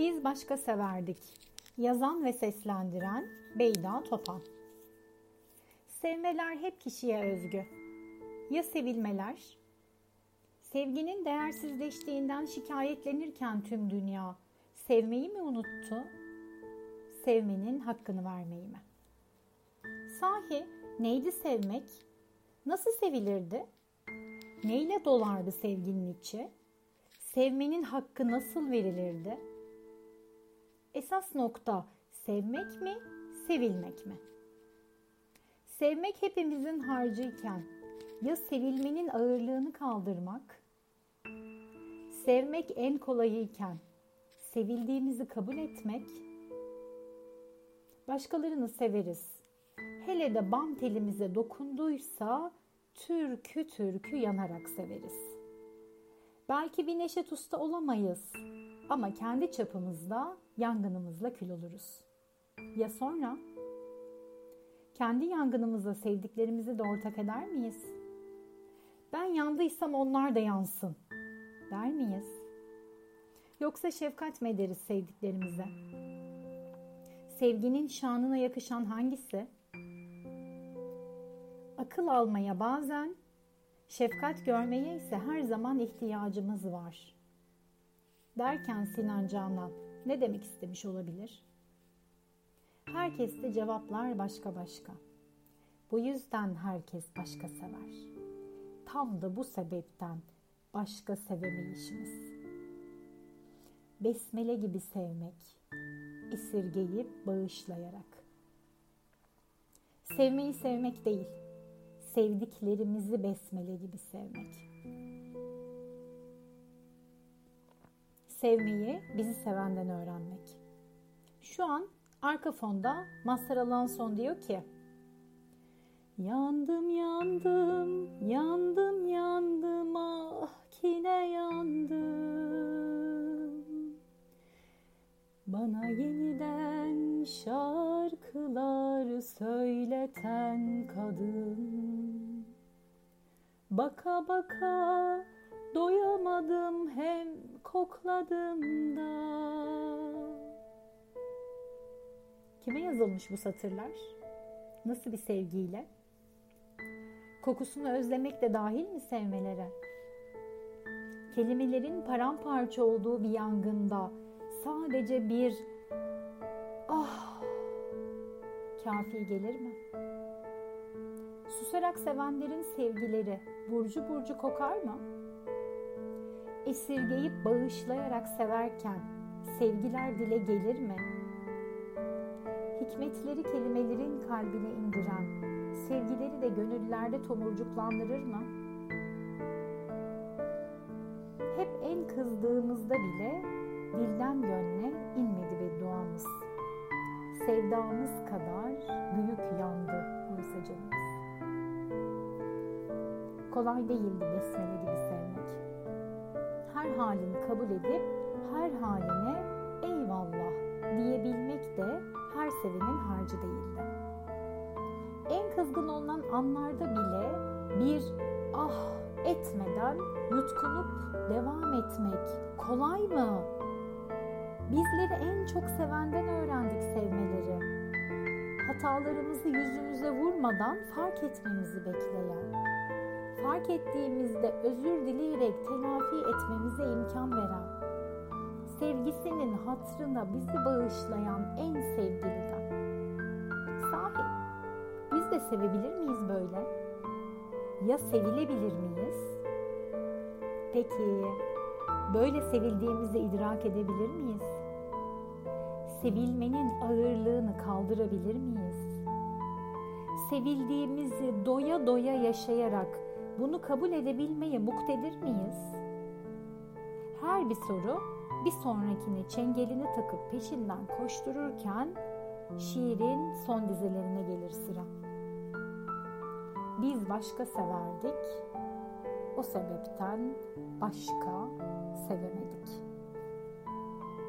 Biz başka severdik. Yazan ve seslendiren Beyda Topan. Sevmeler hep kişiye özgü. Ya sevilmeler? Sevginin değersizleştiğinden şikayetlenirken tüm dünya sevmeyi mi unuttu? Sevmenin hakkını vermeyi mi? Sahi neydi sevmek? Nasıl sevilirdi? Neyle dolardı sevginin içi? Sevmenin hakkı nasıl verilirdi? Esas nokta sevmek mi, sevilmek mi? Sevmek hepimizin harcıyken ya sevilmenin ağırlığını kaldırmak, sevmek en kolayıyken sevildiğimizi kabul etmek, başkalarını severiz. Hele de bam telimize dokunduysa türkü türkü yanarak severiz. Belki bir Neşet Usta olamayız ama kendi çapımızda yangınımızla kül oluruz. Ya sonra? Kendi yangınımıza sevdiklerimizi de ortak eder miyiz? Ben yandıysam onlar da yansın der miyiz? Yoksa şefkat mi ederiz sevdiklerimize? Sevginin şanına yakışan hangisi? Akıl almaya bazen, şefkat görmeye ise her zaman ihtiyacımız var. Derken Sinan Canan ne demek istemiş olabilir? Herkeste cevaplar başka başka. Bu yüzden herkes başka sever. Tam da bu sebepten başka sevemeyişimiz. Besmele gibi sevmek, esirgeyip bağışlayarak. Sevmeyi sevmek değil, sevdiklerimizi besmele gibi sevmek. Sevmeyi bizi sevenden öğrenmek. Şu an arka fonda Mazhar Alanson diyor ki Yandım yandım, yandım yandım ah kine yandım Bana yeniden şarkılar söyleten kadın Baka baka doyamadım hem kokladım da Kime yazılmış bu satırlar? Nasıl bir sevgiyle? Kokusunu özlemek de dahil mi sevmelere? Kelimelerin paramparça olduğu bir yangında sadece bir ah kafi gelir mi? Susarak sevenlerin sevgileri burcu burcu kokar mı? Esirgeyip bağışlayarak severken sevgiler dile gelir mi? Hikmetleri kelimelerin kalbine indiren sevgileri de gönüllerde tomurcuklandırır mı? Hep en kızdığımızda bile dilden gönle inmedi bedduamız. Sevdamız kadar büyük yandı oysa canımız. Kolay değildi besmele gibi sevmek. Her halini kabul edip her haline eyvallah diyebilmek de her sevenin harcı değildi en kızgın olan anlarda bile bir ah etmeden yutkunup devam etmek kolay mı? Bizleri en çok sevenden öğrendik sevmeleri. Hatalarımızı yüzümüze vurmadan fark etmemizi bekleyen, fark ettiğimizde özür dileyerek telafi etmemize imkan veren, sevgisinin hatrına bizi bağışlayan en sevgiliden. Sahi biz de sevebilir miyiz böyle? Ya sevilebilir miyiz? Peki böyle sevildiğimizi idrak edebilir miyiz? Sevilmenin ağırlığını kaldırabilir miyiz? Sevildiğimizi doya doya yaşayarak bunu kabul edebilmeye muktedir miyiz? Her bir soru bir sonrakine çengelini takıp peşinden koştururken şiirin son dizelerine gelir sıra. Biz başka severdik, o sebepten başka sevemedik.''